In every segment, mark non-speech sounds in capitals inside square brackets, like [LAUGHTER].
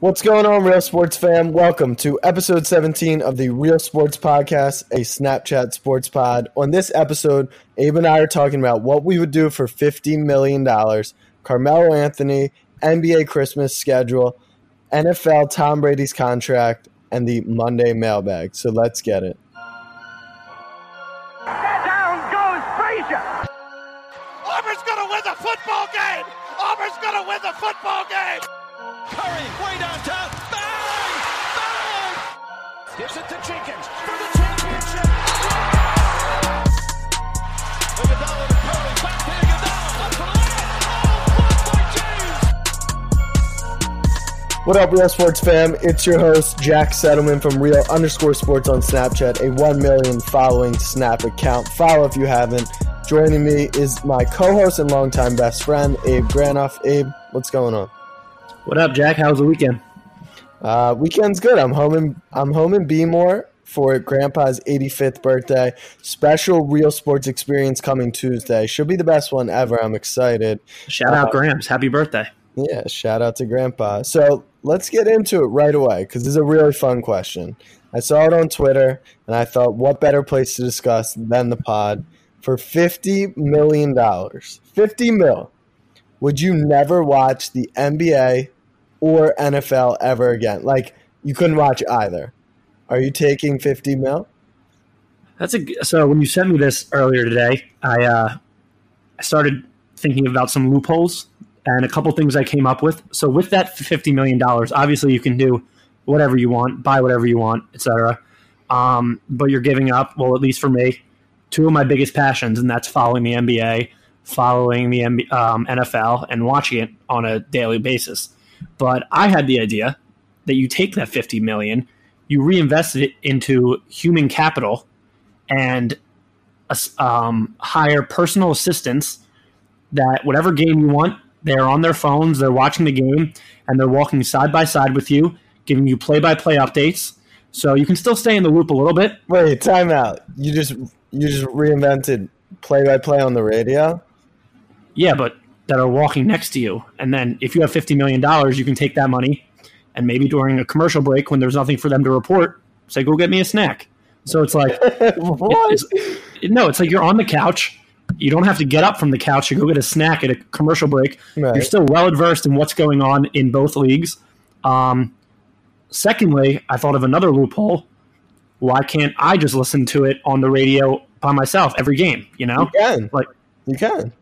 What's going on, Real Sports fam? Welcome to episode 17 of the Real Sports Podcast, a Snapchat sports pod. On this episode, Abe and I are talking about what we would do for $50 million, Carmelo Anthony, NBA Christmas schedule, NFL Tom Brady's contract, and the Monday mailbag. So let's get it. Down goes Frazier. Auburn's gonna win the football game! Auburn's gonna win the football game! Curry, way bang! Bang! Gives it to Jenkins for the championship! Up! What up, Real Sports fam? It's your host, Jack Settleman from Real underscore sports on Snapchat, a 1 million following Snap account. Follow if you haven't. Joining me is my co host and longtime best friend, Abe Granoff. Abe, what's going on? What up, Jack? How's the weekend? Uh, weekend's good. I'm home in I'm home in Bellmore for Grandpa's 85th birthday. Special real sports experience coming Tuesday. Should be the best one ever. I'm excited. Shout out Grams. Happy birthday. Yeah, shout out to Grandpa. So let's get into it right away because this is a really fun question. I saw it on Twitter and I thought, what better place to discuss than the pod? For $50 million, 50 mil, would you never watch the NBA or NFL ever again? Like, you couldn't watch either. Are you taking 50 mil? That's a so when you sent me this earlier today, I uh, I started thinking about some loopholes and a couple things I came up with. So with that fifty million dollars, obviously you can do whatever you want, buy whatever you want, etc. Um, but you're giving up, well, at least for me, two of my biggest passions, and that's following the NBA, following the um, NFL, and watching it on a daily basis. But I had the idea that you take that fifty million, you reinvest it into human capital, and um, hire personal assistants that whatever game you want, they're on their phones, they're watching the game, and they're walking side by side with you, giving you play by play updates. So you can still stay in the loop a little bit. Wait, time out. You just you just reinvented play by play on the radio? Yeah, but that are walking next to you. And then if you have $50 million, you can take that money and maybe during a commercial break when there's nothing for them to report, say, go get me a snack. So it's like, it's, [LAUGHS] it- no, it's like you're on the couch. You don't have to get up from the couch to go get a snack at a commercial break. Right. You're still well adversed in what's going on in both leagues. Um, secondly, I thought of another loophole. Why can't I just listen to it on the radio by myself every game? You know, You can. like You can.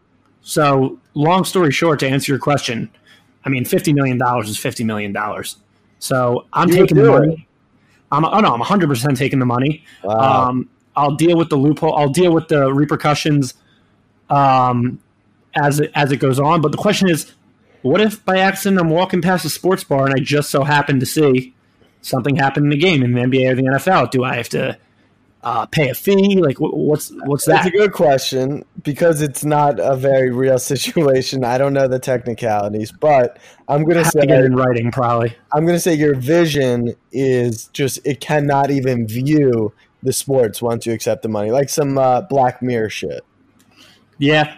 So, long story short, to answer your question, I mean, fifty million dollars is fifty million dollars. So I'm You taking the money. it. I'm oh no, I'm 100 percent taking the money. Wow. Um, I'll deal with the loophole. I'll deal with the repercussions um, as it, as it goes on. But the question is, what if by accident I'm walking past a sports bar and I just so happen to see something happen in the game in the NBA or the NFL? Do I have to uh, pay a fee? Like, what's what's that? That's a good question because it's not a very real [LAUGHS] situation. I don't know the technicalities, but I'm gonna say to get in writing, probably. I'm gonna say your vision is just it cannot even view the sports once you accept the money, like some uh, Black Mirror shit. Yeah.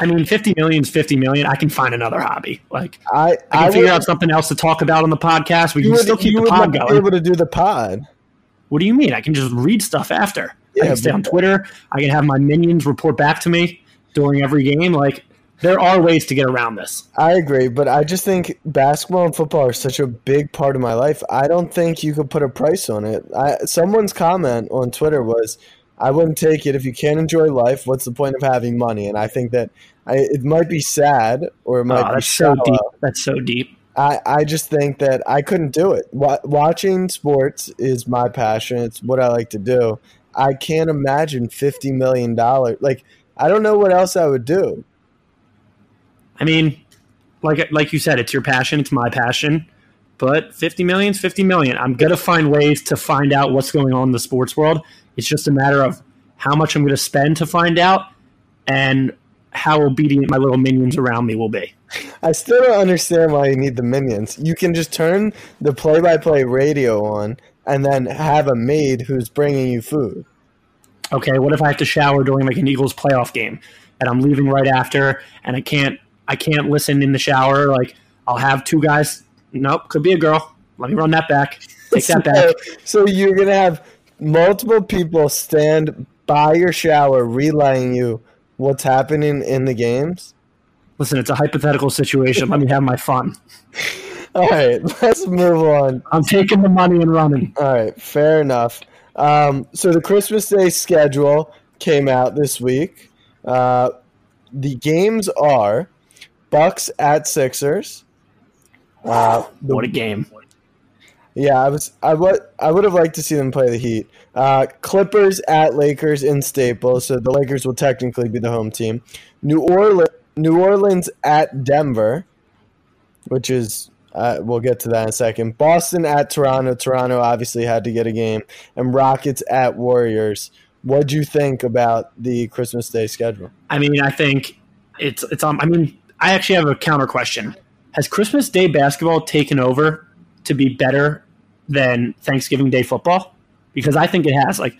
I mean, 50 million is 50 million. I can find another hobby. Like, I I can I figure would, out something else to talk about on the podcast. We can would, still keep you the would pod not be able to do the pod. What do you mean? I can just read stuff after. I can stay on Twitter. I can have my minions report back to me during every game. Like, there are ways to get around this. I agree, but I just think basketball and football are such a big part of my life. I don't think you could put a price on it. I, someone's comment on Twitter was, "I wouldn't take it if you can't enjoy life. What's the point of having money?" And I think that I, it might be sad or it might Oh, be that's so deep. That's so deep. I, I just think that I couldn't do it. Wa- watching sports is my passion. It's what I like to do. I can't imagine fifty million dollars. Like I don't know what else I would do. I mean, like like you said, it's your passion. It's my passion. But 50 million is 50 million. I'm to find ways to find out what's going on in the sports world. It's just a matter of how much I'm to spend to find out and how obedient my little minions around me will be. I still don't understand why you need the minions. You can just turn the play-by-play radio on and then have a maid who's bringing you food. Okay, what if I have to shower during like an Eagles playoff game and I'm leaving right after and I can't I can't listen in the shower like I'll have two guys nope, could be a girl. Let me run that back. Take that [LAUGHS] back. So, so you're gonna have multiple people stand by your shower relaying you what's happening in the games. Listen, it's a hypothetical situation. Let me have my fun. [LAUGHS] All right, let's move on. I'm taking the money and running. All right, fair enough. Um, so the Christmas Day schedule came out this week. Uh, the games are Bucks at Sixers. Uh, the, what a game! Yeah, I was. I would. I would have liked to see them play the Heat. Uh, Clippers at Lakers in Staples, so the Lakers will technically be the home team. New Orleans, New Orleans at Denver, which is uh, we'll get to that in a second. Boston at Toronto. Toronto obviously had to get a game, and Rockets at Warriors. What do you think about the Christmas Day schedule? I mean, I think it's it's. Um, I mean, I actually have a counter question. Has Christmas Day basketball taken over to be better than Thanksgiving Day football because I think it has. Like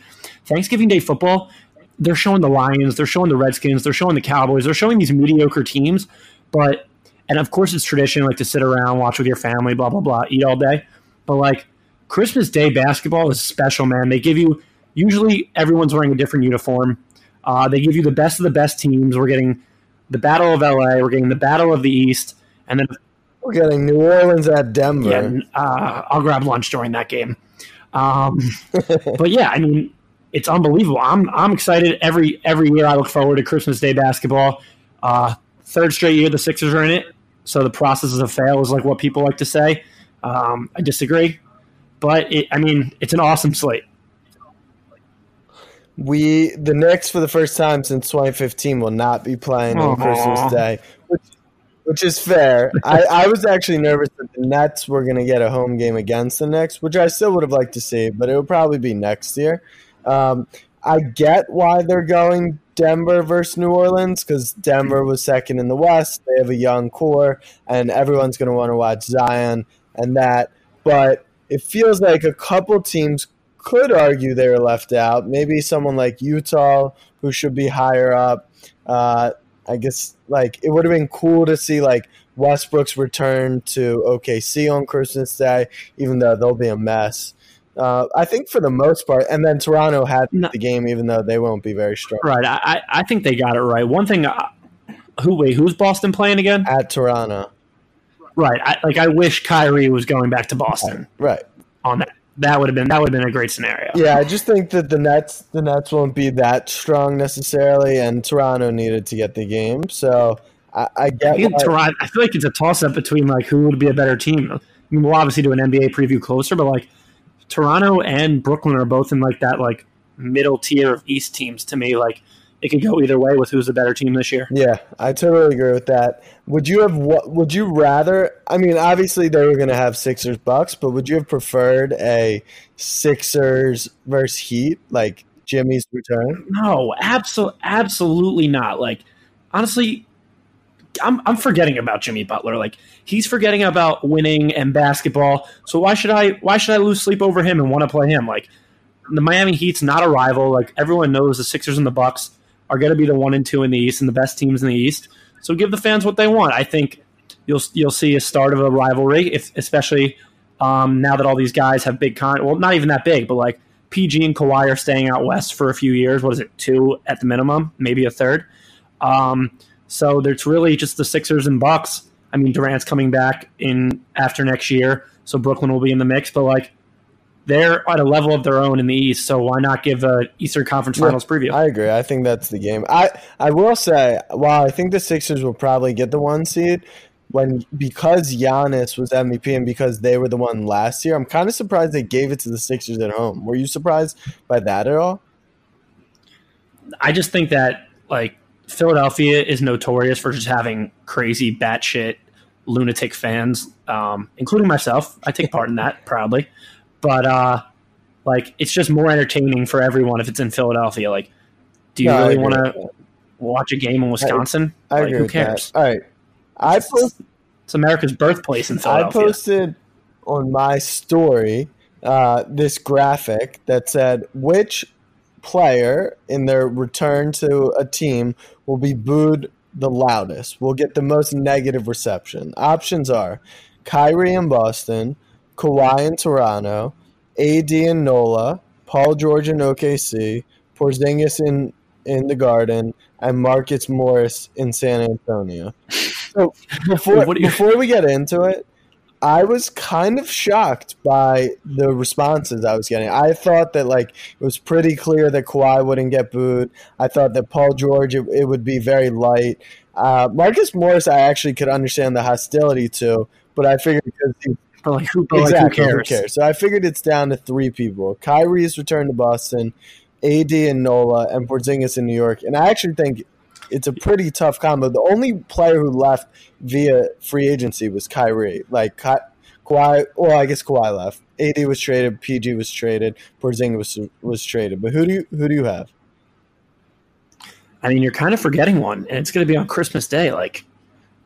Thanksgiving Day football, they're showing the Lions, they're showing the Redskins, they're showing the Cowboys, they're showing these mediocre teams, but and of course it's tradition like to sit around, watch with your family, blah blah blah, eat all day. But like Christmas Day basketball is special, man. They give you usually everyone's wearing a different uniform. Uh, they give you the best of the best teams. We're getting the Battle of LA, we're getting the Battle of the East, and then we're getting New Orleans at Denver. Yeah, uh, I'll grab lunch during that game. Um, [LAUGHS] but yeah, I mean, it's unbelievable. I'm I'm excited every every year. I look forward to Christmas Day basketball. Uh, third straight year the Sixers are in it, so the process is a fail is like what people like to say. Um, I disagree, but it, I mean, it's an awesome slate. We the Knicks for the first time since 2015 will not be playing on Christmas Day, which is fair. I, I was actually nervous that the Nets were going to get a home game against the Knicks, which I still would have liked to see, but it would probably be next year. Um, I get why they're going Denver versus New Orleans because Denver was second in the West. They have a young core, and everyone's going to want to watch Zion and that. But it feels like a couple teams could argue they were left out. Maybe someone like Utah, who should be higher up. Uh, I guess like it would have been cool to see like Westbrook's return to OKC on Christmas Day, even though they'll be a mess. Uh, I think for the most part, and then Toronto had no, the game, even though they won't be very strong. Right, I, I think they got it right. One thing, uh, who wait, who's Boston playing again? At Toronto. Right, I, like I wish Kyrie was going back to Boston. Right, on that that would have been that would have been a great scenario. Yeah, I just think that the Nets the Nets won't be that strong necessarily, and Toronto needed to get the game. So I, I get. I, Toronto, I feel like it's a toss up between like who would be a better team. I mean, we'll obviously do an NBA preview closer, but like Toronto and Brooklyn are both in like that like middle tier of East teams to me. Like it could go either way with who's the better team this year. Yeah, I totally agree with that. Would you have what? Would you rather? I mean, obviously they were going to have Sixers Bucks, but would you have preferred a Sixers versus Heat, like Jimmy's return? No, absolutely, absolutely not. Like honestly, I'm I'm forgetting about Jimmy Butler. Like he's forgetting about winning and basketball. So why should I why should I lose sleep over him and want to play him? Like the Miami Heat's not a rival. Like everyone knows the Sixers and the Bucks are going to be the one and two in the East and the best teams in the East. So give the fans what they want. I think you'll you'll see a start of a rivalry, if especially um, now that all these guys have big con. Well, not even that big, but like PG and Kawhi are staying out west for a few years. What is it, two at the minimum, maybe a third. Um, so there's really just the Sixers and Bucks. I mean, Durant's coming back in after next year, so Brooklyn will be in the mix. But like they're at a level of their own in the East, so why not give a Eastern Conference Finals yeah, preview? I agree. I think that's the game. I I will say, while I think the Sixers will probably get the one seed, when because Giannis was MVP and because they were the one last year, I'm kind of surprised they gave it to the Sixers at home. Were you surprised by that at all? I just think that like Philadelphia is notorious for just having crazy batshit lunatic fans, um, including myself. I take part in that [LAUGHS] proudly, but uh, like it's just more entertaining for everyone if it's in Philadelphia. Like, do you No, really want to watch a game in Wisconsin? I like, agree who with that. cares? All right. I post, It's America's birthplace in Philadelphia. I posted on my story uh, this graphic that said which player in their return to a team will be booed the loudest, will get the most negative reception. Options are Kyrie in Boston, Kawhi in Toronto, AD in NOLA, Paul George in OKC, Porzingis in, in the Garden, and Marcus Morris in San Antonio. So [LAUGHS] before, you- before we get into it, I was kind of shocked by the responses I was getting. I thought that like it was pretty clear that Kawhi wouldn't get booed. I thought that Paul George it, it would be very light. Uh, Marcus Morris, I actually could understand the hostility to, but I figured because he But like, who, but exactly like, who cares? So I figured it's down to three people: Kyrie's return to Boston, AD and Nola, and Porzingis in New York. And I actually think it's a pretty tough combo. The only player who left via free agency was Kyrie. Like Ka- Kawhi, well, I guess Kawhi left. AD was traded, PG was traded, Porzingis was, was traded. But who do you who do you have? I mean, you're kind of forgetting one, and it's going to be on Christmas Day. Like,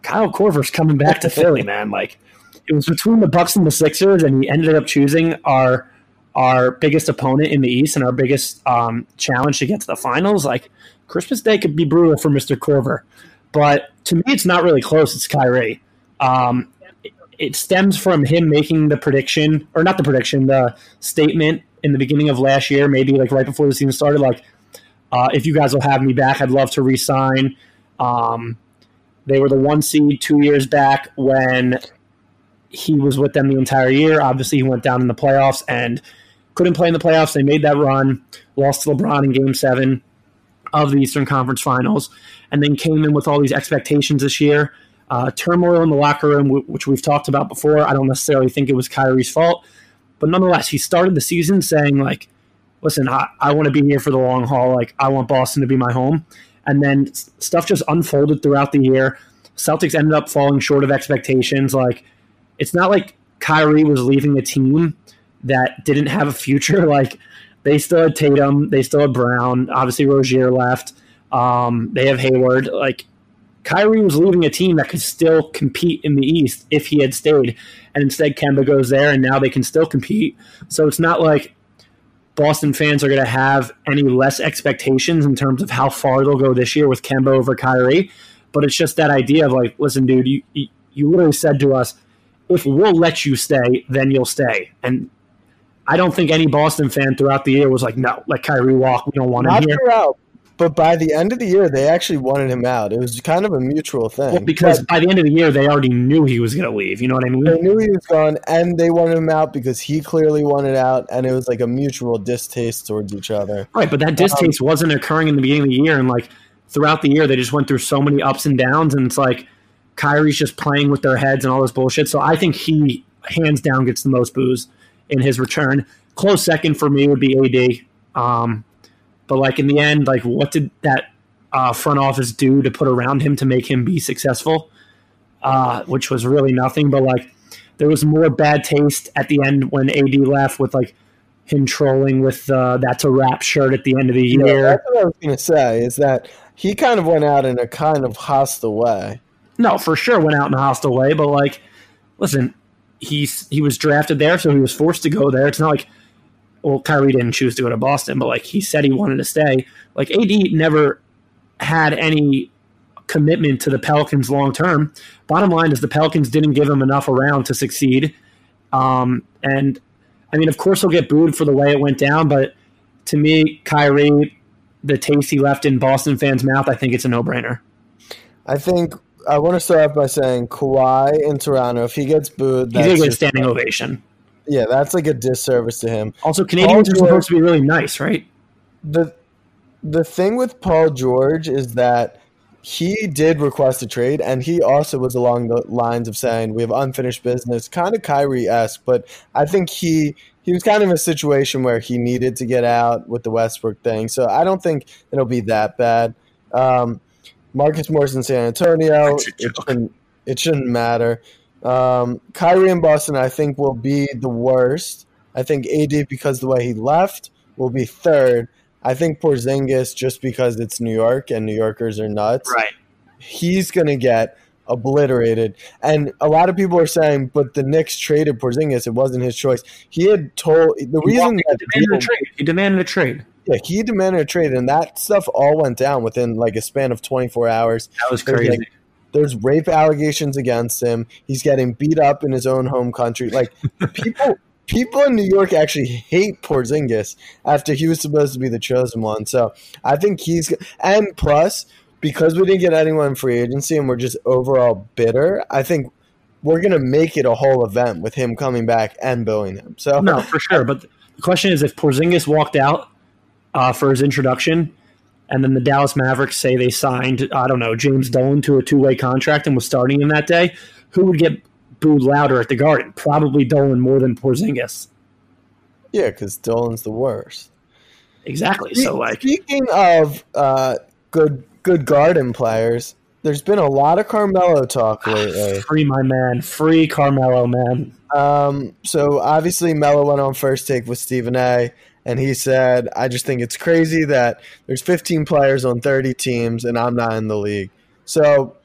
Kyle Korver's coming back to Philly, [LAUGHS] man. Like, it was between the Bucks and the Sixers, and he ended up choosing our our biggest opponent in the East and our biggest um, challenge to get to the finals. Like, Christmas Day could be brutal for Mr. Korver, but to me, it's not really close. It's Kyrie. Um, it, it stems from him making the prediction, or not the prediction, the statement in the beginning of last year, maybe like right before the season started, like uh, if you guys will have me back, I'd love to resign. Um, they were the one seed two years back when he was with them the entire year. Obviously, he went down in the playoffs and couldn't play in the playoffs. They made that run, lost to LeBron in Game Seven of the Eastern Conference Finals, and then came in with all these expectations this year. Uh, turmoil in the locker room, which we've talked about before. I don't necessarily think it was Kyrie's fault, but nonetheless, he started the season saying like, "Listen, I, I want to be here for the long haul. Like, I want Boston to be my home." And then stuff just unfolded throughout the year. Celtics ended up falling short of expectations. Like, it's not like Kyrie was leaving a team that didn't have a future. [LAUGHS] Like, they still had Tatum, they still had Brown. Obviously, Rozier left. Um, they have Hayward. Like, Kyrie was leaving a team that could still compete in the East if he had stayed. And instead, Kemba goes there, and now they can still compete. So it's not like Boston fans are going to have any less expectations in terms of how far they'll go this year with Kemba over Kyrie. But it's just that idea of like, listen, dude, you you, you literally said to us, if we'll let you stay, then you'll stay. And I don't think any Boston fan throughout the year was like, no, let Kyrie walk. We don't want him here. throughout, but by the end of the year, they actually wanted him out. It was kind of a mutual thing. Well, because But- by the end of the year, they already knew he was going to leave. You know what I mean? They knew he was gone, and they wanted him out because he clearly wanted out, and it was like a mutual distaste towards each other. Right, but that um, distaste wasn't occurring in the beginning of the year, and like throughout the year, they just went through so many ups and downs, and it's like Kyrie's just playing with their heads and all this bullshit. So I think he hands down gets the most boos in his return. Close second for me would be AD. Um, but like in the end, like what did that uh, front office do to put around him to make him be successful? Uh, which was really nothing. But like there was more bad taste at the end when AD left with like him trolling with uh, that's a rap shirt at the end of the year. Yeah, that's what I was going to say. Is that he kind of went out in a kind of hostile way. No, for sure went out in a hostile way, but like, listen, he's he was drafted there, so he was forced to go there. It's not like, well, Kyrie didn't choose to go to Boston, but like he said he wanted to stay. Like AD never had any commitment to the Pelicans long term. Bottom line is the Pelicans didn't give him enough around to succeed. Um, and I mean, of course, he'll get booed for the way it went down, but to me, Kyrie, the taste he left in Boston fans' mouth, I think it's a no brainer. I think I want to start off by saying Kawhi in Toronto. If he gets booed, He's gonna get a standing ovation. yeah, that's like a disservice to him. Also, Canadians are Paul George- supposed to be really nice, right? the The thing with Paul George is that he did request a trade, and he also was along the lines of saying we have unfinished business, kind of Kyrie esque. But I think he he was kind of in a situation where he needed to get out with the Westbrook thing. So I don't think it'll be that bad. Um, Marcus Morris in San Antonio. That's a It's joke. been It shouldn't matter. Um, Kyrie in Boston, I think, will be the worst. I think AD, because the way he left, will be third. I think Porzingis, just because it's New York and New Yorkers are nuts, Right. he's going to get obliterated. And a lot of people are saying, but the Knicks traded Porzingis. It wasn't his choice. He had told the He reason that he demanded people- a trade. He demanded a trade. Yeah, he demanded a trade, and that stuff all went down within like a span of 24 hours. That was There's, crazy. like, there's rape allegations against him. He's getting beat up in his own home country. Like [LAUGHS] people, people in New York actually hate Porzingis after he was supposed to be the chosen one. So I think he's and plus because we didn't get anyone in free agency and we're just overall bitter. I think we're gonna make it a whole event with him coming back and billing him. So No, for sure. But the question is, if Porzingis walked out uh, for his introduction, and then the Dallas Mavericks say they signed, I don't know, James Dolan to a two-way contract and was starting him that day, who would get booed louder at the Garden? Probably Dolan more than Porzingis. yeah, because Dolan's the worst. Exactly. So like, Speaking of uh, good good garden players, there's been a lot of Carmelo talk lately. free my man, free Carmelo, man. Um, so obviously Melo went on first take with Stephen A. And he said, "I just think it's crazy that there's 15 players on 30 teams, and I'm not in the league." So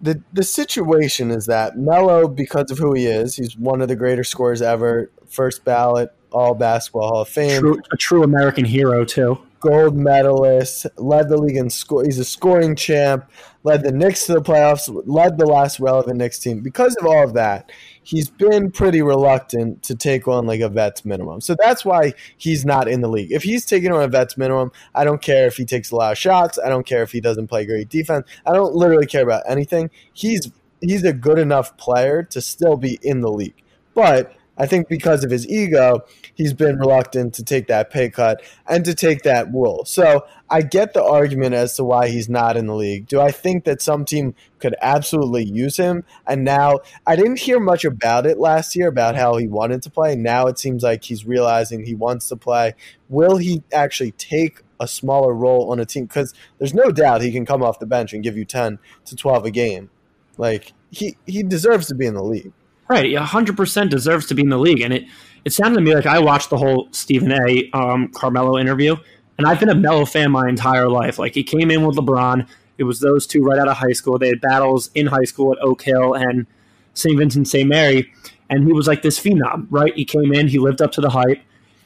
the the situation is that Melo, because of who he is, he's one of the greater scorers ever, first ballot All Basketball Hall of Fame True, a true American hero too. gold medalist, led the league in score. He's a scoring champ, led the Knicks to the playoffs, led the last relevant Knicks team. Because of all of that, he's been pretty reluctant to take on like a vet's minimum. So that's why he's not in the league. If he's taking on a vet's minimum, I don't care if he takes a lot of shots. I don't care if he doesn't play great defense. I don't literally care about anything. He's he's a good enough player to still be in the league. But I think because of his ego, he's been reluctant to take that pay cut and to take that role. So I get the argument as to why he's not in the league. Do I think that some team could absolutely use him? And now I didn't hear much about it last year about how he wanted to play. Now it seems like he's realizing he wants to play. Will he actually take a smaller role on a team? Because there's no doubt he can come off the bench and give you 10 to 12 a game. Like he, he deserves to be in the league. Right, yeah, hundred percent deserves to be in the league, and it it sounded to me like I watched the whole Stephen A. Um, Carmelo interview, and I've been a Melo fan my entire life. Like he came in with LeBron, it was those two right out of high school. They had battles in high school at Oak Hill and St. Vincent St. Mary, and he was like this phenom. Right, he came in, he lived up to the hype.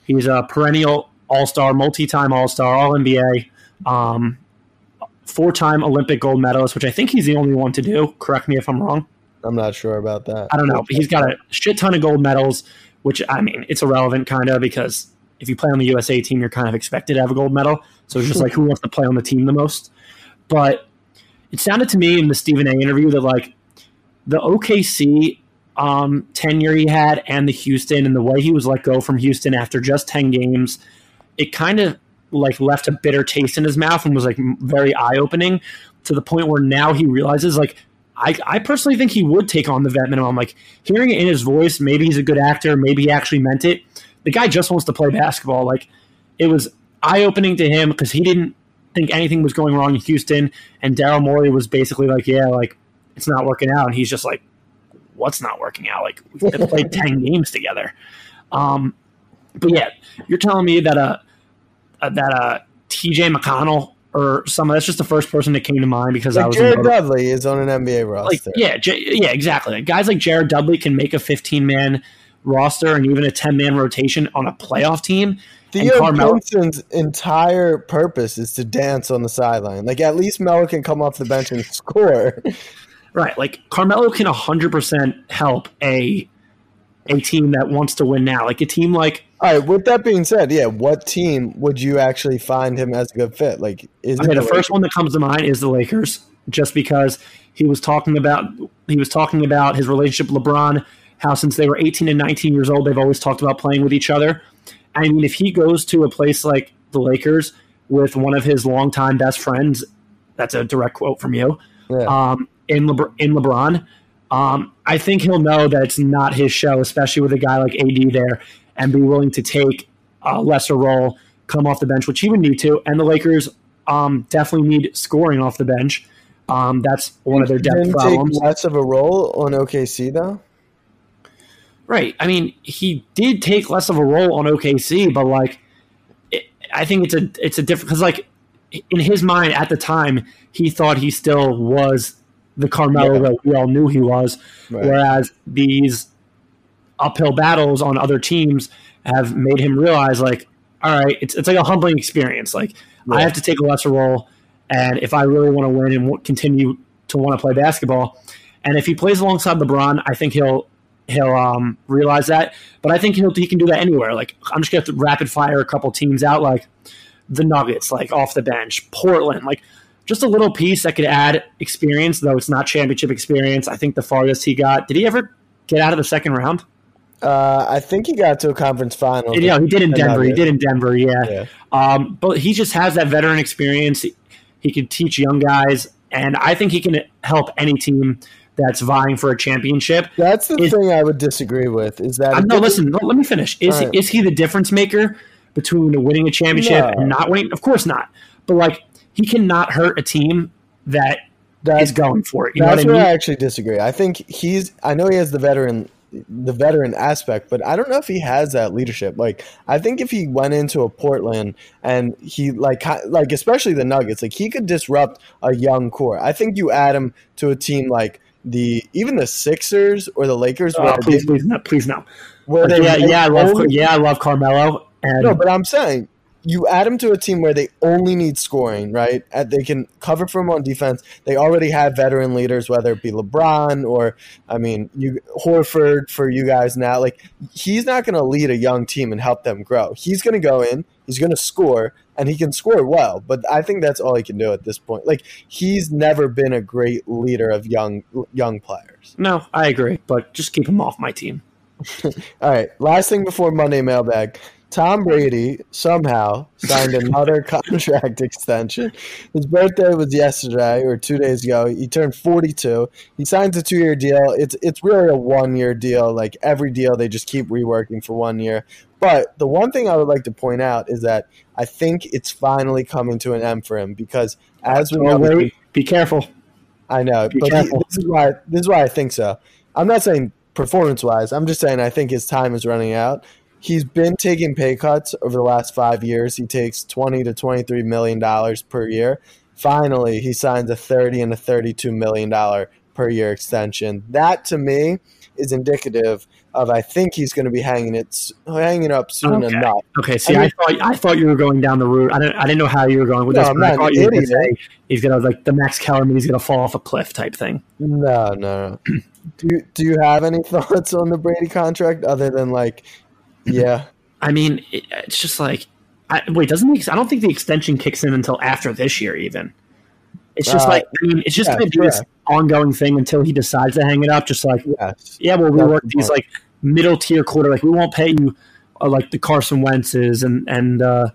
He's a perennial All Star, multi time All Star, All NBA. Um, Four time Olympic gold medalist, which I think he's the only one to do. Correct me if I'm wrong. I'm not sure about that. I don't know. But he's got a shit ton of gold medals, which I mean, it's irrelevant kind of because if you play on the USA team, you're kind of expected to have a gold medal. So it's just [LAUGHS] like who wants to play on the team the most. But it sounded to me in the Stephen A. interview that like the OKC um, tenure he had and the Houston and the way he was let go from Houston after just 10 games, it kind of like left a bitter taste in his mouth and was like very eye opening to the point where now he realizes like I, I personally think he would take on the vet minimum. Like hearing it in his voice, maybe he's a good actor, maybe he actually meant it. The guy just wants to play basketball. Like it was eye opening to him because he didn't think anything was going wrong in Houston, and Daryl Morey was basically like, "Yeah, like it's not working out," and he's just like, "What's not working out? Like we've played [LAUGHS] ten games together." Um, but yeah, you're telling me that uh, uh that uh T.J. McConnell or some that's just the first person that came to mind because I was Jared Dudley is on an NBA like roster. yeah, J- yeah, exactly. Guys like Jared Dudley can make a 15 man roster and even a 10 man rotation on a playoff team. Theo Pinson's entire purpose is to dance on the sideline. Like at least Melo can come off the bench and score. [LAUGHS] right? Like Carmelo can 100 percent help a a team that wants to win now. Like a team like All right. With that being said, yeah, what team would you actually find him as a good fit? Like, is Okay, it the first one that comes to mind is the Lakers, just because he was talking about he was talking about his relationship with LeBron, how since they were 18 and 19 years old, they've always talked about playing with each other. I mean, if he goes to a place like the Lakers with one of his longtime best friends, that's a direct quote from you, Yeah. um, in Lebr- in LeBron, um, I think he'll know that it's not his show, especially with a guy like AD there, and be willing to take a lesser role, come off the bench, which he would need to. And the Lakers um, definitely need scoring off the bench. Um, that's one of their depth problems. take less of a role on OKC though. Right. I mean, he did take less of a role on OKC, but like, it, I think it's a it's a different because like in his mind at the time he thought he still was the Carmelo Yeah. that we all knew he was, Right. whereas these uphill battles on other teams have made him realize like, all right, it's it's like a humbling experience. Like I have to take a lesser role, and if I really want to win and continue to want to play basketball, and if he plays alongside LeBron, I think he'll he'll um, realize that. But I think he'll, he can do that anywhere. Like I'm just gonna have to rapid fire a couple teams out, like the Nuggets, like off the bench, Portland, like just a little piece that could add experience, though it's not championship experience. I think the farthest he got. Did he ever get out of the second round? Uh, I think he got to a conference final. Yeah, he did in Denver. He did in Denver. Yeah. Yeah. Um, but he just has that veteran experience. He, he can teach young guys, and I think he can help any team that's vying for a championship. That's the Is- thing I would disagree with. Is that no, listen. no, Let me finish. Is right. is he the difference maker between winning a championship No. and not winning? Of course not. But like, he cannot hurt a team that That's is going for it. You know That's what I where? I actually disagree. I think he's. I know he has the veteran, the veteran aspect, but I don't know if he has that leadership. Like, I think if he went into a Portland and he like, like especially the Nuggets, like he could disrupt a young core. I think you add him to a team like the even the Sixers or the Lakers, Oh, please, they, please, no, please, no. where they yeah, yeah, I love, only- yeah, I love Carmelo. And no, but I'm saying you add him to a team where they only need scoring, right? And they can cover for him on defense. They already have veteran leaders, whether it be LeBron or, I mean, you Horford for you guys now. Like he's not going to lead a young team and help them grow. He's going to go in, he's going to score, and he can score well. But I think that's all he can do at this point. Like he's never been a great leader of young young players. no, I agree. But just keep him off my team. [LAUGHS] All right. Last thing before Monday mailbag. Tom Brady somehow signed another [LAUGHS] contract extension. His birthday was yesterday or two days ago. He turned 42. He signs a two year deal. It's it's really a one year deal. Like every deal, they just keep reworking for one year. But the one thing I would like to point out is that I think it's finally coming to an end for him because as we know, wait, be careful. I know, Be but careful. this is why this is why I think so. I'm not saying performance wise. I'm just saying I think his time is running out. He's been taking pay cuts over the last five years. He takes twenty to twenty three million dollars per year. Finally, he signs a thirty and a thirty two million dollar per year extension. That to me is indicative of I think he's going to be hanging it hanging up soon Okay. enough. Okay, see, I I, thought I thought you were going down the route. I didn't I didn't know how you were going with No, this. But I thought you were gonna say he's gonna like the Max Kellerman. He's gonna fall off a cliff type thing. No, no. no. do Do you have any [LAUGHS] thoughts on the Brady contract other than like, yeah? I mean, it, it's just like, I, wait, doesn't the, I don't think the extension kicks in until after this year even. It's just Uh, like I mean, it's just yeah, gonna be this ongoing thing until he decides to hang it up. Just like Yes. yeah, well, we That's work the these like middle tier quarter. Like we won't pay you uh, like the Carson Wentz's and and uh,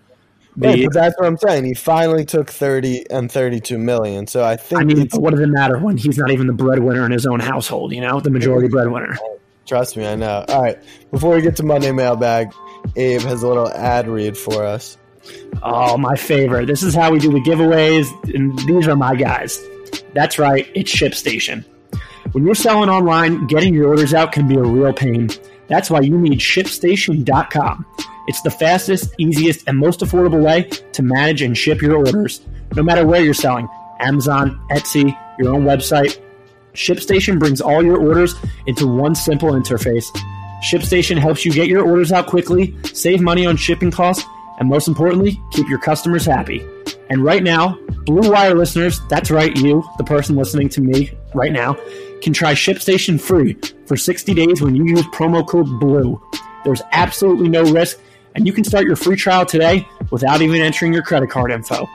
the. but that's what I'm saying. He finally took 30 and 32 million. So I think I mean, what does it matter when he's not even the breadwinner in his own household? You know, the majority breadwinner. Trust me, I know. All right. Before we get to Monday mailbag, Abe has a little ad read for us. Oh, my favorite. This is how we do the giveaways, and these are my guys. That's right, it's ShipStation. When you're selling online, getting your orders out can be a real pain. That's why you need ShipStation.com. It's the fastest, easiest, and most affordable way to manage and ship your orders, no matter where you're selling Amazon, Etsy, your own website. ShipStation brings all your orders into one simple interface. ShipStation helps you get your orders out quickly, save money on shipping costs, and most importantly, keep your customers happy. And right now, Blue Wire listeners, that's right, you, the person listening to me right now, can try ShipStation free for 60 days when you use promo code BLUE. There's absolutely no risk, and you can start your free trial today without even entering your credit card info.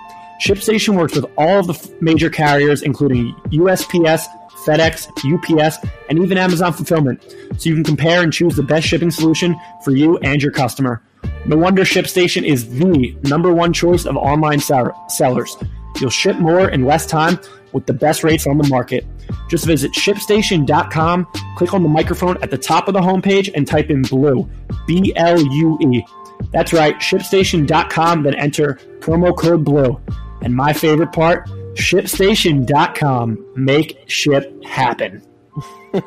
ShipStation works with all of the major carriers, including USPS, FedEx, UPS, and even Amazon Fulfillment, so you can compare and choose the best shipping solution for you and your customer. No wonder ShipStation is the number one choice of online sell- sellers. You'll ship more in less time with the best rates on the market. Just visit shipstation.com, click on the microphone at the top of the homepage, and type in BLUE, B L U E. That's right, shipstation.com, then enter promo code BLUE. And my favorite part, ShipStation.com. Make ship happen. [LAUGHS]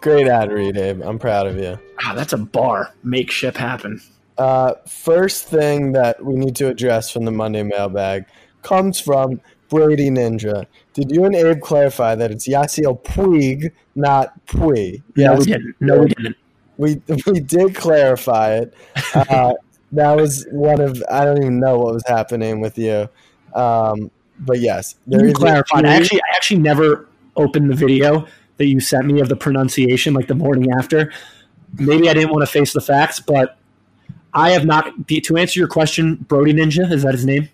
Great ad read, Abe. I'm proud of you. Ah, that's a bar. Make ship happen. Uh, first thing that we need to address from the Monday mailbag comes from Brady Ninja. Did you and Abe clarify that it's Yasiel Puig, not Pui? No, we didn't. No, we didn't. We we did clarify it. Uh, [LAUGHS] that was one of I don't even know what was happening with you, um, but yes, there You is clarified. I actually, I actually never opened the video that you sent me of the pronunciation, like the morning after. Maybe I didn't want to face the facts, but I have not. To answer your question, Brody Ninja is that his name?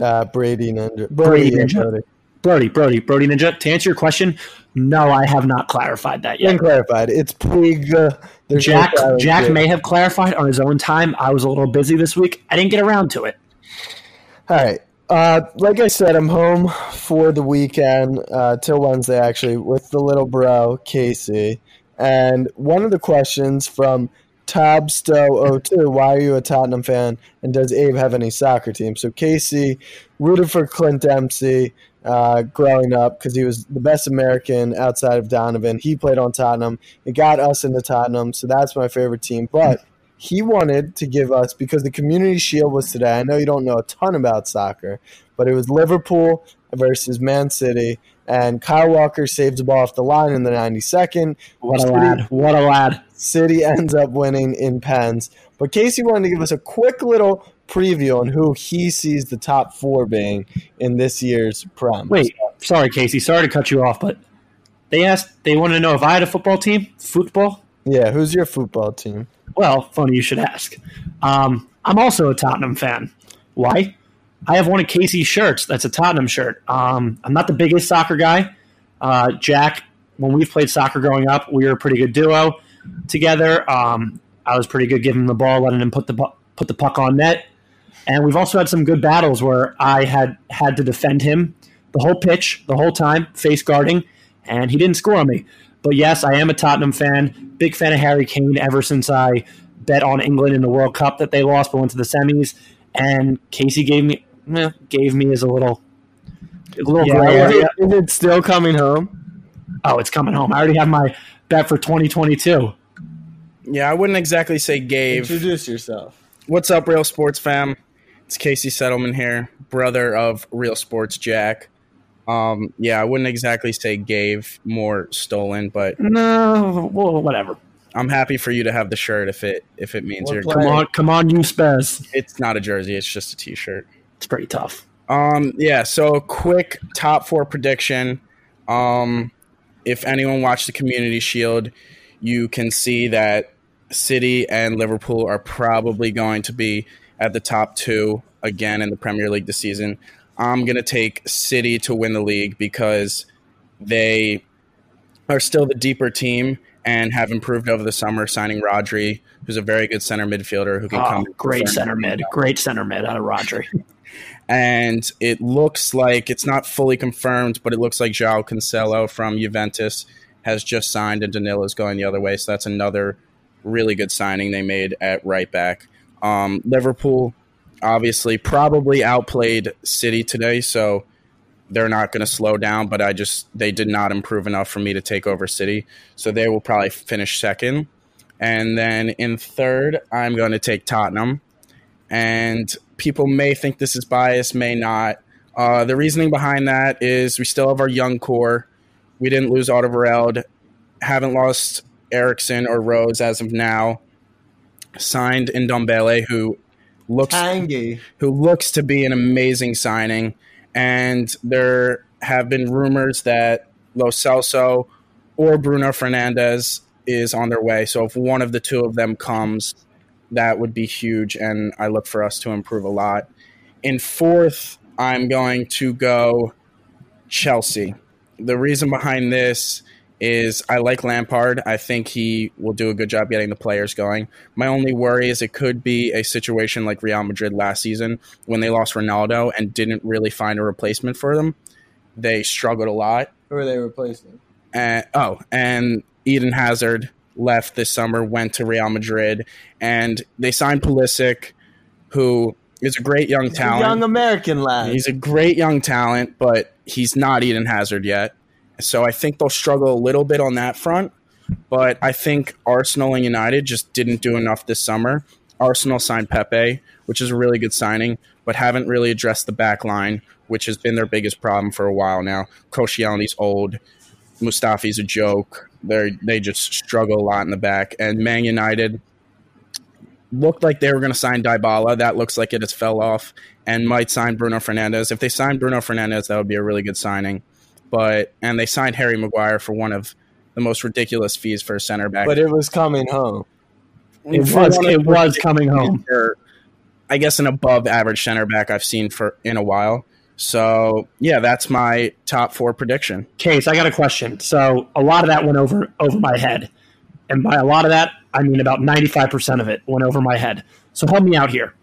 uh, Brady Ninja. Brady Brody Ninja. Brody. Brody, Brody, Brody Ninja. To answer your question, no, I have not clarified that Been yet. clarified. It's Puig. uh, There's no Jack, Jack may have clarified on his own time. I was a little busy this week. I didn't get around to it. All right. Uh, like I said, I'm home for the weekend uh, till Wednesday, actually, with the little bro Casey. And one of the questions from Tabsto02: Why are you a Tottenham fan? And does Abe have any soccer team? So Casey rooted for Clint Dempsey uh, growing up because he was the best American outside of Donovan. He played on Tottenham. It got us into Tottenham, so that's my favorite team. But he wanted to give us because the community shield was today. I know you don't know a ton about soccer, but it was Liverpool versus Man City, and Kyle Walker saved the ball off the line in the 92nd. What a lad! What a lad! City ends up winning in pens. But Casey wanted to give us a quick little preview on who he sees the top four being in this year's Prem. Wait, sorry, Casey. Sorry to cut you off, but they asked. They wanted to know if I had a football team. Football. yeah, who's your football team? Well, funny you should ask. Um, I'm also a Tottenham fan. Why? I have one of Casey's shirts. That's a Tottenham shirt. Um, I'm not the biggest soccer guy. Uh, Jack, when we've played soccer growing up, we were a pretty good duo together. Um, I was pretty good giving him the ball, letting him put the put the puck on net. And we've also had some good battles where I had had to defend him the whole pitch, the whole time, face guarding, and he didn't score on me. But yes, I am a Tottenham fan. Big fan of Harry Kane ever since I bet on England in the World Cup that they lost but went to the semis. And Casey gave me eh, gave me as a little a little Yeah, gray is, area. it, is it still coming home? Oh, it's coming home. I already have my bet for 2022. Yeah, I wouldn't exactly say gave. Introduce yourself. What's up, Real Sports fam? It's Casey Settleman here, brother of Real Sports Jack. Um, yeah, I wouldn't exactly say gave, more stolen, but No, well, whatever. I'm happy for you to have the shirt if it if it means What you're. Come on, come on, you Spurs. It's not a jersey; it's just a T-shirt. It's pretty tough. Um, yeah. So, quick top four prediction. Um, if anyone watched the Community Shield, you can see that City and Liverpool are probably going to be at the top two again in the Premier League this season. I'm gonna take City to win the league because they are still the deeper team and have improved over the summer, signing Rodri, who's a very good center midfielder who can Oh, come. great center mid. Great center mid out of Rodri. [LAUGHS] and it looks like it's not fully confirmed, but it looks like João Cancelo from Juventus has just signed, and Danilo is going the other way. So that's another really good signing they made at right back. Um, Liverpool obviously probably outplayed City today, so they're not going to slow down. But I just they did not improve enough for me to take over City, so they will probably finish second. And then in third, I'm going to take Tottenham and people may think this is biased, may not. Uh, the reasoning behind that is we still have our young core. We didn't lose Alderweireld, haven't lost Eriksen or Rose as of now. Signed Ndombele, who looks Tanguy. who looks to be an amazing signing. And there have been rumors that Lo Celso or Bruno Fernandes is on their way. So if one of the two of them comes, that would be huge. And I look for us to improve a lot. In fourth, I'm going to go Chelsea. The reason behind this is I like Lampard. I think he will do a good job getting the players going. My only worry is it could be a situation like Real Madrid last season when they lost Ronaldo and didn't really find a replacement for them. They struggled a lot. Who are they replacing? And, oh, and Eden Hazard left this summer, went to Real Madrid, and they signed Pulisic, who is a great young talent. Young American lad. He's a great young talent, but he's not Eden Hazard yet. So I think they'll struggle a little bit on that front. But I think Arsenal and United just didn't do enough this summer. Arsenal signed Pepe, which is a really good signing, but haven't really addressed the back line, which has been their biggest problem for a while now. Koscielny's old. Mustafi's a joke. They they just struggle a lot in the back. And Man United looked like they were going to sign Dybala. That looks like it has fell off, and might sign Bruno Fernandes. If they sign Bruno Fernandes, that would be a really good signing. But and they signed Harry Maguire for one of the most ridiculous fees for a center back. but it was coming home. It was it was coming home. for, I guess an above average center back I've seen for in a while. So yeah, that's my top four prediction. Case, I got a question. So a lot of that went over over my head, and by a lot of that, I mean about ninety five percent of it went over my head. So help me out here.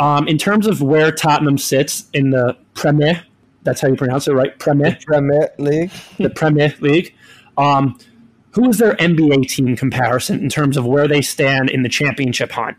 Um, in terms of where Tottenham sits in the Premier, that's how you pronounce it, right? Premier, Premier League. [LAUGHS] the Premier League. Um, who is their NBA team comparison in terms of where they stand in the championship hunt?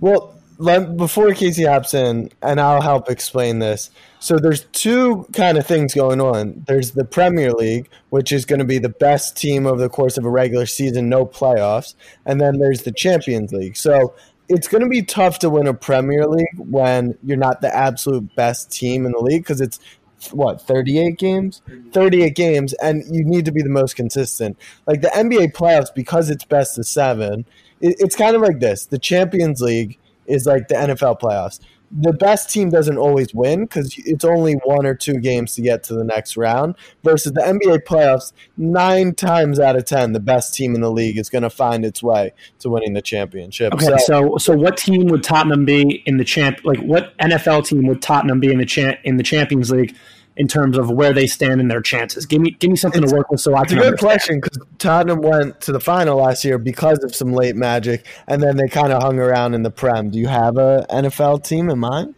Well, let, before Casey hops in, and I'll help explain this. So there's two kind of things going on. There's the Premier League, which is going to be the best team over the course of a regular season, no playoffs, and then there's the Champions League. So it's going to be tough to win a Premier League when you're not the absolute best team in the league because it's what 38 games? 38 games and you need to be the most consistent. Like the nba playoffs because it's best of seven it, it's kind of like this. The champions league is like the nfl playoffs the best team doesn't always win because it's only one or two games to get to the next round versus the nba playoffs nine times out of ten the best team in the league is going to find its way to winning the championship Okay, so so what team would Tottenham be in the champ? Like what NFL team would Tottenham be in the cha- in the Champions League in terms of where they stand in their chances? Give me give me something It's- to work with so I It's a can good understand. question because Tottenham went to the final last year because of some late magic, and then they kind of hung around in the Prem. Do you have a NFL team in mind?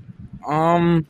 Um,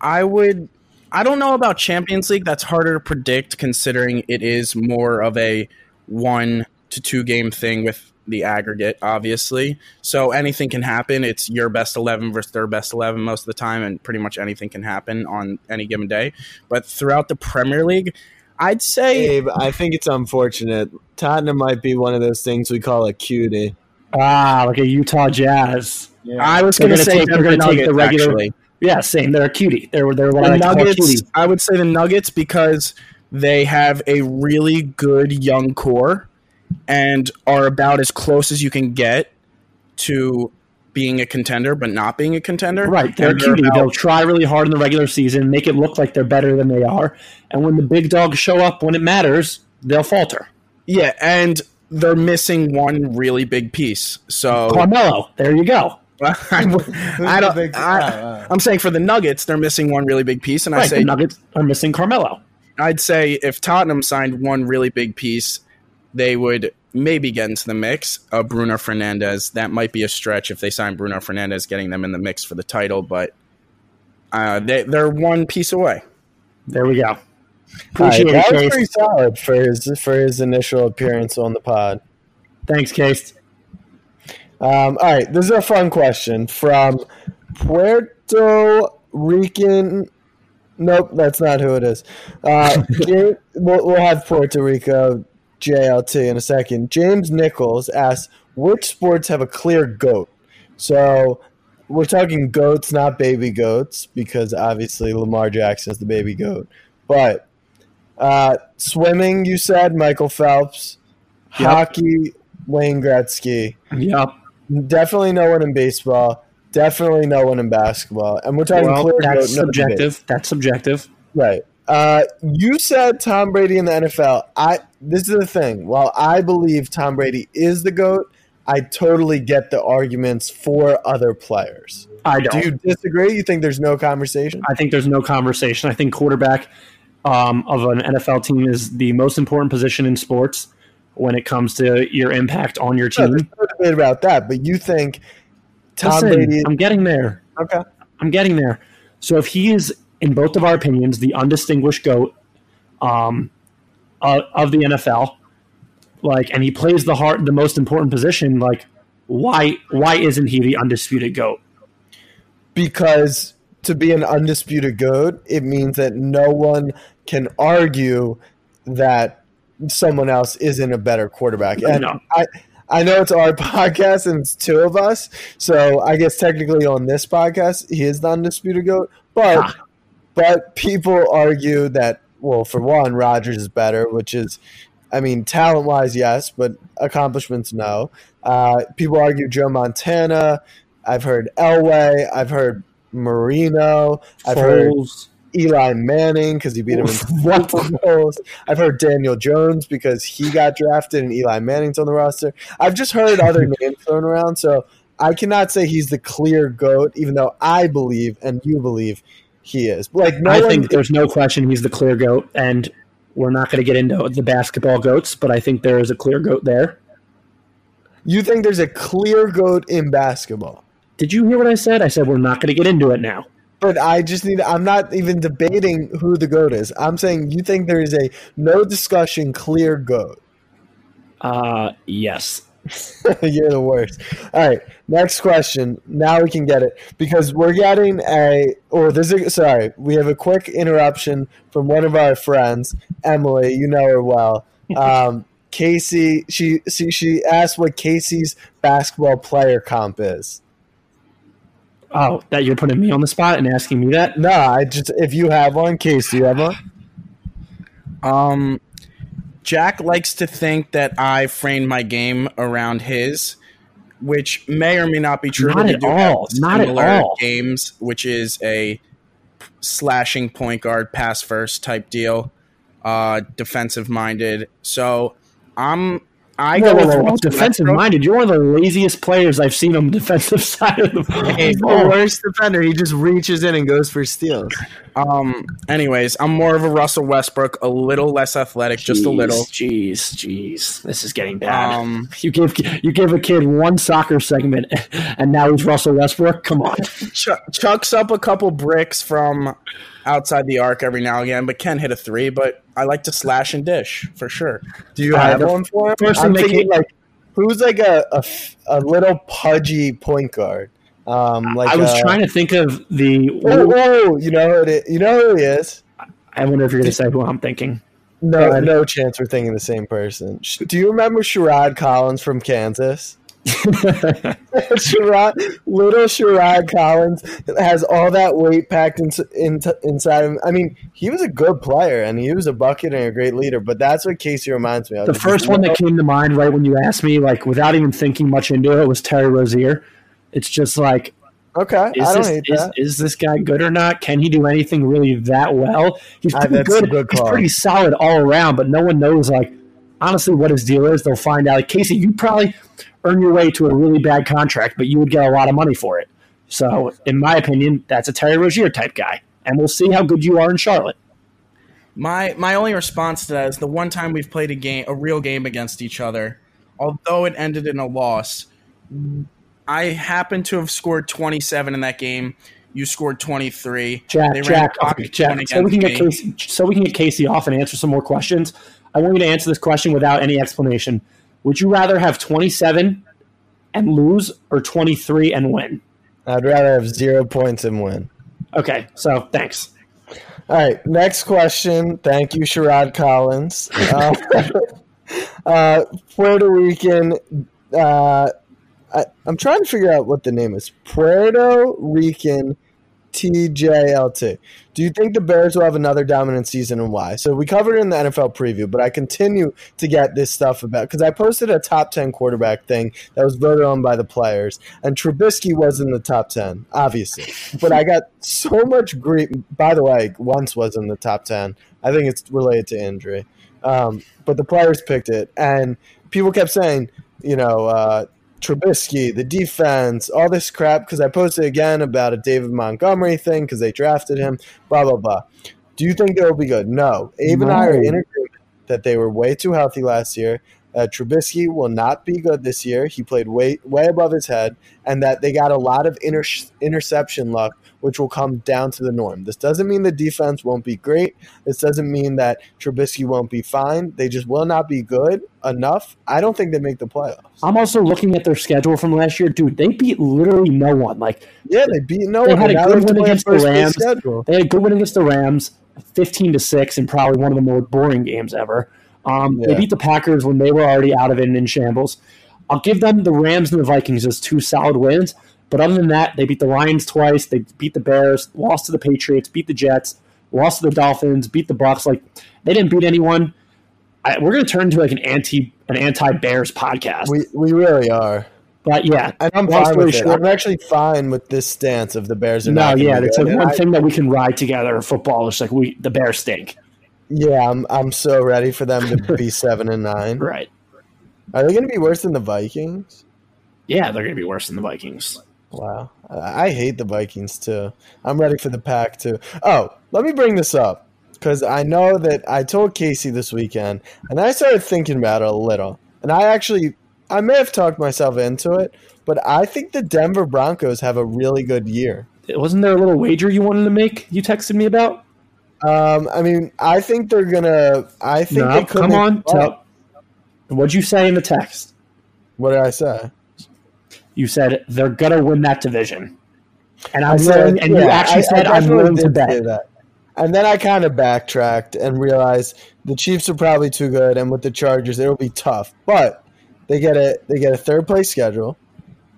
I would. I don't know about Champions League. That's harder to predict considering it is more of a one to two game thing with the aggregate, obviously. So anything can happen. It's your best 11 versus their best 11 most of the time, and pretty much anything can happen on any given day. But throughout the Premier League, I'd say Abe, I think it's unfortunate. Tottenham might be one of those things we call a cutie. Ah, like a Utah Jazz. I was going to say take- they're gonna take the regular- actually. Yeah, same. They're a cutie. They're they're what I the like Nuggets. I would say the Nuggets because they have a really good young core and are about as close as you can get to being a contender, but not being a contender. Right, they're And cutie. about- They'll try really hard in the regular season, make it look like they're better than they are, and when the big dogs show up when it matters, they'll falter. yeah, and they're missing one really big piece. So Carmelo, there you go. [LAUGHS] I, I the don't. big- I. I'm saying for the Nuggets, they're missing one really big piece, and I say the Nuggets are missing Carmelo. I'd say if Tottenham signed one really big piece, they would maybe get into the mix. Uh, Bruno Fernandes, that might be a stretch if they sign Bruno Fernandes, getting them in the mix for the title, but uh, they, they're one piece away. There we go. All right, Appreciate that it, was Case. pretty solid for his for his initial appearance on the pod. Thanks, Case. Um, all right, this is a fun question from Puerto Rican. Nope, that's not who it is. Uh, [LAUGHS] we'll, we'll have Puerto Rico JLT in a second. James Nichols asks, which sports have a clear goat? So we're talking goats, not baby goats, because obviously Lamar Jackson is the baby goat. But uh, swimming, you said Michael Phelps. Yep. Hockey, Wayne Gretzky. Yep. Definitely no one in baseball. Definitely no one in basketball. And we're talking Well, clear that's goat, no subjective. That's subjective. Right. Uh, you said Tom Brady in the NFL. I this is the thing. While I believe Tom Brady is the GOAT, I totally get the arguments for other players. I Do don't. you disagree? You think there's no conversation? I think there's no conversation. I think quarterback um, of an NFL team is the most important position in sports when it comes to your impact on your team. no debate about that. But you think Tom Listen, Brady? I'm getting there. Okay. I'm getting there. So if he is, in both of our opinions, the undistinguished goat um, uh, of the NFL, like, and he plays the heart, the most important position, like, why why isn't he the undisputed goat? because to be an undisputed goat, it means that no one can argue that someone else isn't a better quarterback. And No. I I know it's our [LAUGHS] podcast and it's two of us, so I guess technically on this podcast he is the undisputed goat. But Ah. But people argue that well, for one, Rodgers is better, which is I mean, talent wise, yes, but accomplishments, no. Uh, people argue Joe Montana. I've heard Elway. I've heard Marino. I've heard Eli Manning because he beat him in? [LAUGHS] Bowls. I've heard Daniel Jones because he got drafted and Eli Manning's on the roster. I've just heard other [LAUGHS] names thrown around, so I cannot say he's the clear goat, even though I believe and you believe he is. Like no I one, think there's no question he's the clear goat, and we're not going to get into the basketball goats, but I think there is a clear goat there. you think there's a clear goat in basketball. Did you hear what I said? I said we're not going to get into it now. But I just need. I'm not even debating who the goat is. I'm saying you think there is a no discussion clear goat. Uh, yes. [LAUGHS] You're the worst. All right, next question. Now we can get it because we're getting a. Or there's a. Sorry, we have a quick interruption from one of our friends, Emily. You know her well. [LAUGHS] Um, Casey. She she she asked what Casey's basketball player comp is. Oh, that you're putting me on the spot and asking me that? No, I just if you have one, Casey, you have one. Um, Jack likes to think that I framed my game around his, which may or may not be true. Not at all. Not at all. Games, which is a slashing point guard, pass first type deal, uh, defensive minded. So I'm. I Whoa, go whoa, with whoa, whoa. Russell defensive Westbrook. minded. You're one of the laziest players I've seen on the [LAUGHS] defensive side of the He's the [LAUGHS] ball. worst defender. He just reaches in and goes for steals. Um. Anyways, I'm more of a Russell Westbrook, a little less athletic, just a little. Jeez, jeez, this is getting bad. Um, [LAUGHS] you give you give a kid one soccer segment, and now he's Russell Westbrook. Come on, Ch- chucks up a couple bricks from outside the arc every now and again, but can hit a three. But I like to slash and dish for sure. Do you have one for him? I'm thinking like who's like a a little pudgy point guard. Um, like I was uh, trying to think of the. Oh, oh, you know who it is. You know who he is. I wonder if you're going to say who I'm thinking. No, no chance we're thinking the same person. Do you remember Sherrod Collins from Kansas? [LAUGHS] Sherrod, little Sherrod Collins has all that weight packed in, in, inside him. I mean, he was a good player and he was a bucket and a great leader. But that's what Casey reminds me of. The first one that came to mind right when you asked me, like without even thinking much into it, was Terry Rozier. It's just like, Okay, is I don't this is, this guy good or not? Can he do anything really that well? He's pretty good. good He's pretty solid all around, but no one knows like honestly what his deal is. They'll find out. Like Casey, you probably earn your way to a really bad contract, but you would get a lot of money for it. So, in my opinion, that's a Terry Rozier type guy, and we'll see how good you are in Charlotte. My my only response to that is the one time we've played a game, a real game against each other, although it ended in a loss. I happened to have scored 27 in that game. You scored 23. Jack, Jack, okay, Jack. So we can get Casey. So we can get Casey off and answer some more questions. I want you to answer this question without any explanation. Would you rather have 27 and lose, or 23 and win? I'd rather have zero points and win. Okay, so thanks. All right, next question. Thank you, Sherrod Collins. Uh, [LAUGHS] uh, Puerto Rican. Uh, I, I'm trying to figure out what the name is. Puerto Rican TJLT. Do you think the Bears will have another dominant season and why? So we covered it in the NFL preview, but I continue to get this stuff about because I posted a top 10 quarterback thing that was voted on by the players, and Trubisky was in the top 10, obviously. But I got so much grief. By the way, once was in the top 10. I think it's related to injury. Um, but the players picked it, and people kept saying, you know, uh, Trubisky, the defense, all this crap. Because I posted again about a David Montgomery thing because they drafted him. Blah blah blah. Do you think they'll be good? No. Abe and I are in agreement that they were way too healthy last year, that Trubisky will not be good this year. He played way way above his head, and that they got a lot of inter- interception luck, which will come down to the norm. This doesn't mean the defense won't be great. This doesn't mean that Trubisky won't be fine. They just will not be good enough. I don't think they make the playoffs. I'm also looking at their schedule from last year, dude. They beat literally no one. Like Yeah, they beat no They one. had a good win against the Rams. schedule. They had a good win against the Rams, fifteen to six, and probably one of the more boring games ever. Um, They beat the Packers when they were already out of it and in shambles. I'll give them the Rams and the Vikings as two solid wins. But other than that, they beat the Lions twice. They beat the Bears, lost to the Patriots, beat the Jets, lost to the Dolphins, beat the Bucs. Like they didn't beat anyone. I, we're going to turn into like an anti an anti Bears podcast. We we really are. but yeah, And I'm fine with it. I'm actually fine with this stance of the Bears are no, not. yeah, it's like one I- thing that we can ride together in football. It's like we the Bears stink. Yeah, I'm I'm so ready for them to be [LAUGHS] seven and nine. Right. Are they going to be worse than the Vikings? Yeah, they're going to be worse than the Vikings. Wow, I hate the Vikings too. I'm ready for the pack too. Oh, let me bring this up because I know that I told Casey this weekend, and I started thinking about it a little. And I actually, I may have talked myself into it, but I think the Denver Broncos have a really good year. Wasn't there a little wager you wanted to make? You texted me about. Um, I mean, I think they're gonna. I think No, they could come on. Tell, what'd you say in the text? what did I say? You said they're gonna win that division, and I I'm said- willing. And you actually I- I said I'm willing to bet. that. And then I kind of backtracked and realized the Chiefs are probably too good, and with the Chargers, it'll be tough. But they get a they get a third place schedule.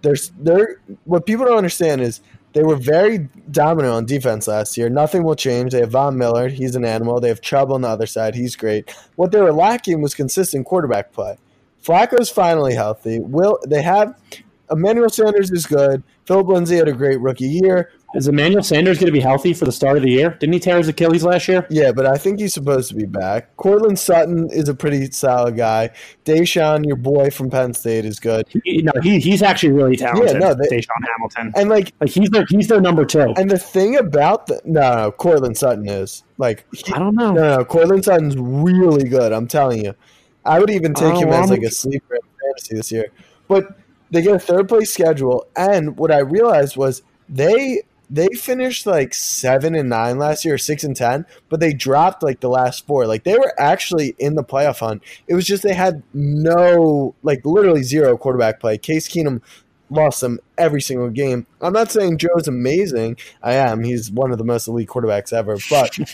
There's they're what people don't understand is they were very dominant on defense last year. Nothing will change. They have Von Miller, he's an animal. They have Chubb on the other side, he's great. What they were lacking was consistent quarterback play. Flacco's finally healthy. Will they have Emmanuel Sanders is good. Philip Lindsay had a great rookie year. Is Emmanuel Sanders going to be healthy for the start of the year? Didn't he tear his Achilles last year? Yeah, but I think he's supposed to be back. Courtland Sutton is a pretty solid guy. DaeSean, your boy from Penn State, is good. He, no, he, he's actually really talented. Yeah, no, they- DaeSean Hamilton. And like, Like he's their he's their number two. and the thing about the no, no, Courtland Sutton is like, he, I don't know. no, no, Courtland Sutton's really good. I'm telling you, I would even take Oh, him as like a sleeper in fantasy this year. But they get a third place schedule, and what I realized was they they finished like seven and nine last year, six and ten, but they dropped like the last four. Like they were actually in the playoff hunt. It was just they had no, like literally zero quarterback play. Case Keenum lost them every single game. I'm not saying Joe's amazing. I am. He's one of the most elite quarterbacks ever, but. [LAUGHS]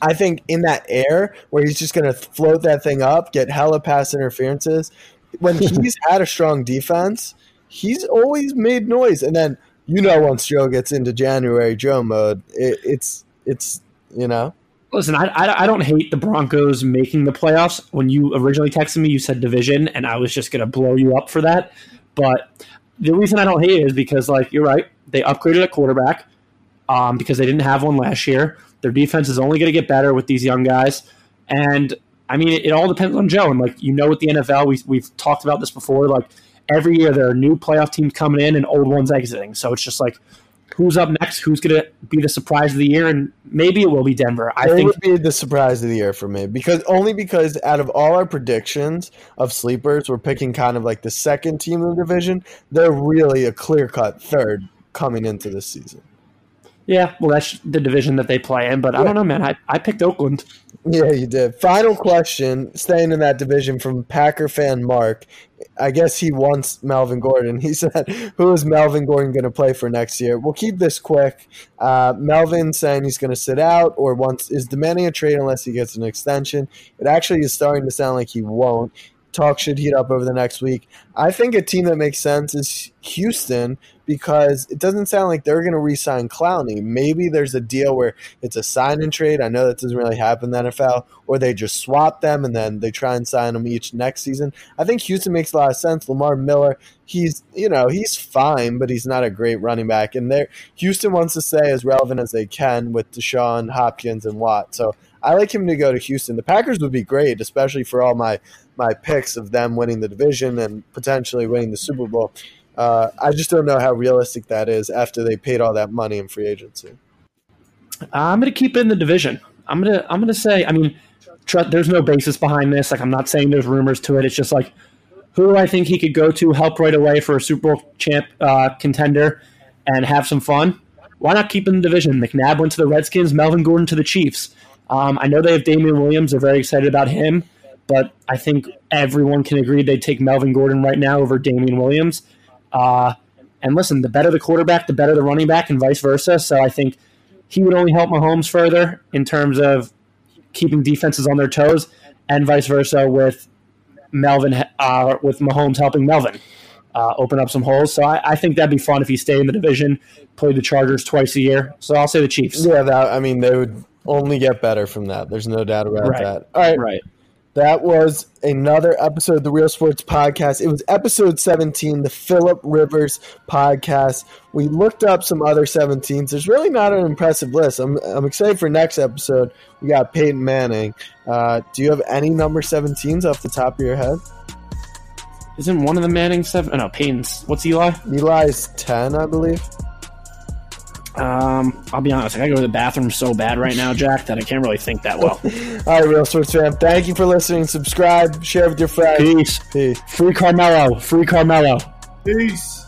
I think in that air where he's just going to float that thing up, get hella pass interferences. When he's [LAUGHS] had a strong defense, he's always made noise. And then you know, once Joe gets into January Joe mode, it, it's it's you know Listen, I, I I don't hate the Broncos making the playoffs. When you originally texted me, you said division, and I was just going to blow you up for that. But the reason I don't hate it is because, like, you're right. They upgraded a quarterback um, because they didn't have one last year. Their defense is only going to get better with these young guys, and I mean, it, it all depends on Joe. And like you know, with the NFL, we we've talked about this before. Like every year, there are new playoff teams coming in and old ones exiting. So it's just like. Who's up next? Who's going to be the surprise of the year? And maybe it will be Denver. I they think would be the surprise of the year for me because only because out of all our predictions of sleepers, we're picking kind of like the second team in the division. They're really a clear cut third coming into this season. Yeah, well, that's the division that they play in. But I don't know, man. I, I picked Oakland. Yeah, you did. Final question, staying in that division from Packer fan Mark. I guess he wants Melvin Gordon. [LAUGHS] He said, "Who is Melvin Gordon going to play for next year?" We'll keep this quick. Uh, Melvin saying he's going to sit out or wants is demanding a trade unless he gets an extension. It actually is starting to sound like he won't. Talk should heat up over the next week. I think a team that makes sense is Houston because it doesn't sound like they're going to re-sign Clowney. Maybe there's a deal where it's a sign and trade. I know that doesn't really happen in the NFL, or they just swap them and then they try and sign them each next season. I think Houston makes a lot of sense. Lamar Miller, he's you know he's fine, but he's not a great running back. And there, Houston wants to stay as relevant as they can with Deshaun Hopkins and Watt. So I like him to go to Houston. The Packers would be great, especially for all my my picks of them winning the division and potentially winning the Super Bowl. Uh, I just don't know how realistic that is after they paid all that money in free agency. I'm going to keep in the division. I'm going to I'm going to say. I mean, tr- there's no basis behind this. Like I'm not saying there's rumors to it. It's just like who I think he could go to help right away for a Super Bowl champ uh, contender and have some fun? Why not keep in the division? McNabb went to the Redskins, Melvin Gordon to the Chiefs. Um, I know they have Damien Williams. They're very excited about him, but I think everyone can agree they'd take Melvin Gordon right now over Damien Williams. Uh, and listen, the better the quarterback, the better the running back, and vice versa. So I think he would only help Mahomes further in terms of keeping defenses on their toes, and vice versa with Melvin uh, with Mahomes helping Melvin uh, open up some holes. So I, I, think that'd be fun if he stayed in the division, played the Chargers twice a year. So I'll say the Chiefs. Yeah, that I mean they would only get better from that. There's no doubt about right. that. All right, right. That was another episode of the Real Sports Podcast. It was episode 17, the Philip Rivers podcast. We looked up some other 17s. There's really not an impressive list. I'm, I'm excited for next episode. We got Peyton Manning. Uh, do you have any number 17s off the top of your head? Isn't one of the Manning seven? Oh, no, Peyton's. What's Eli? Eli's 10, I believe. Um, I'll be honest. I gotta go to the bathroom so bad right now, Jack, that I can't really think that well. [LAUGHS] All right, Real Sports fam. Thank you for listening. Subscribe, share with your friends. Peace. Peace. Free Carmelo. Free Carmelo. Peace.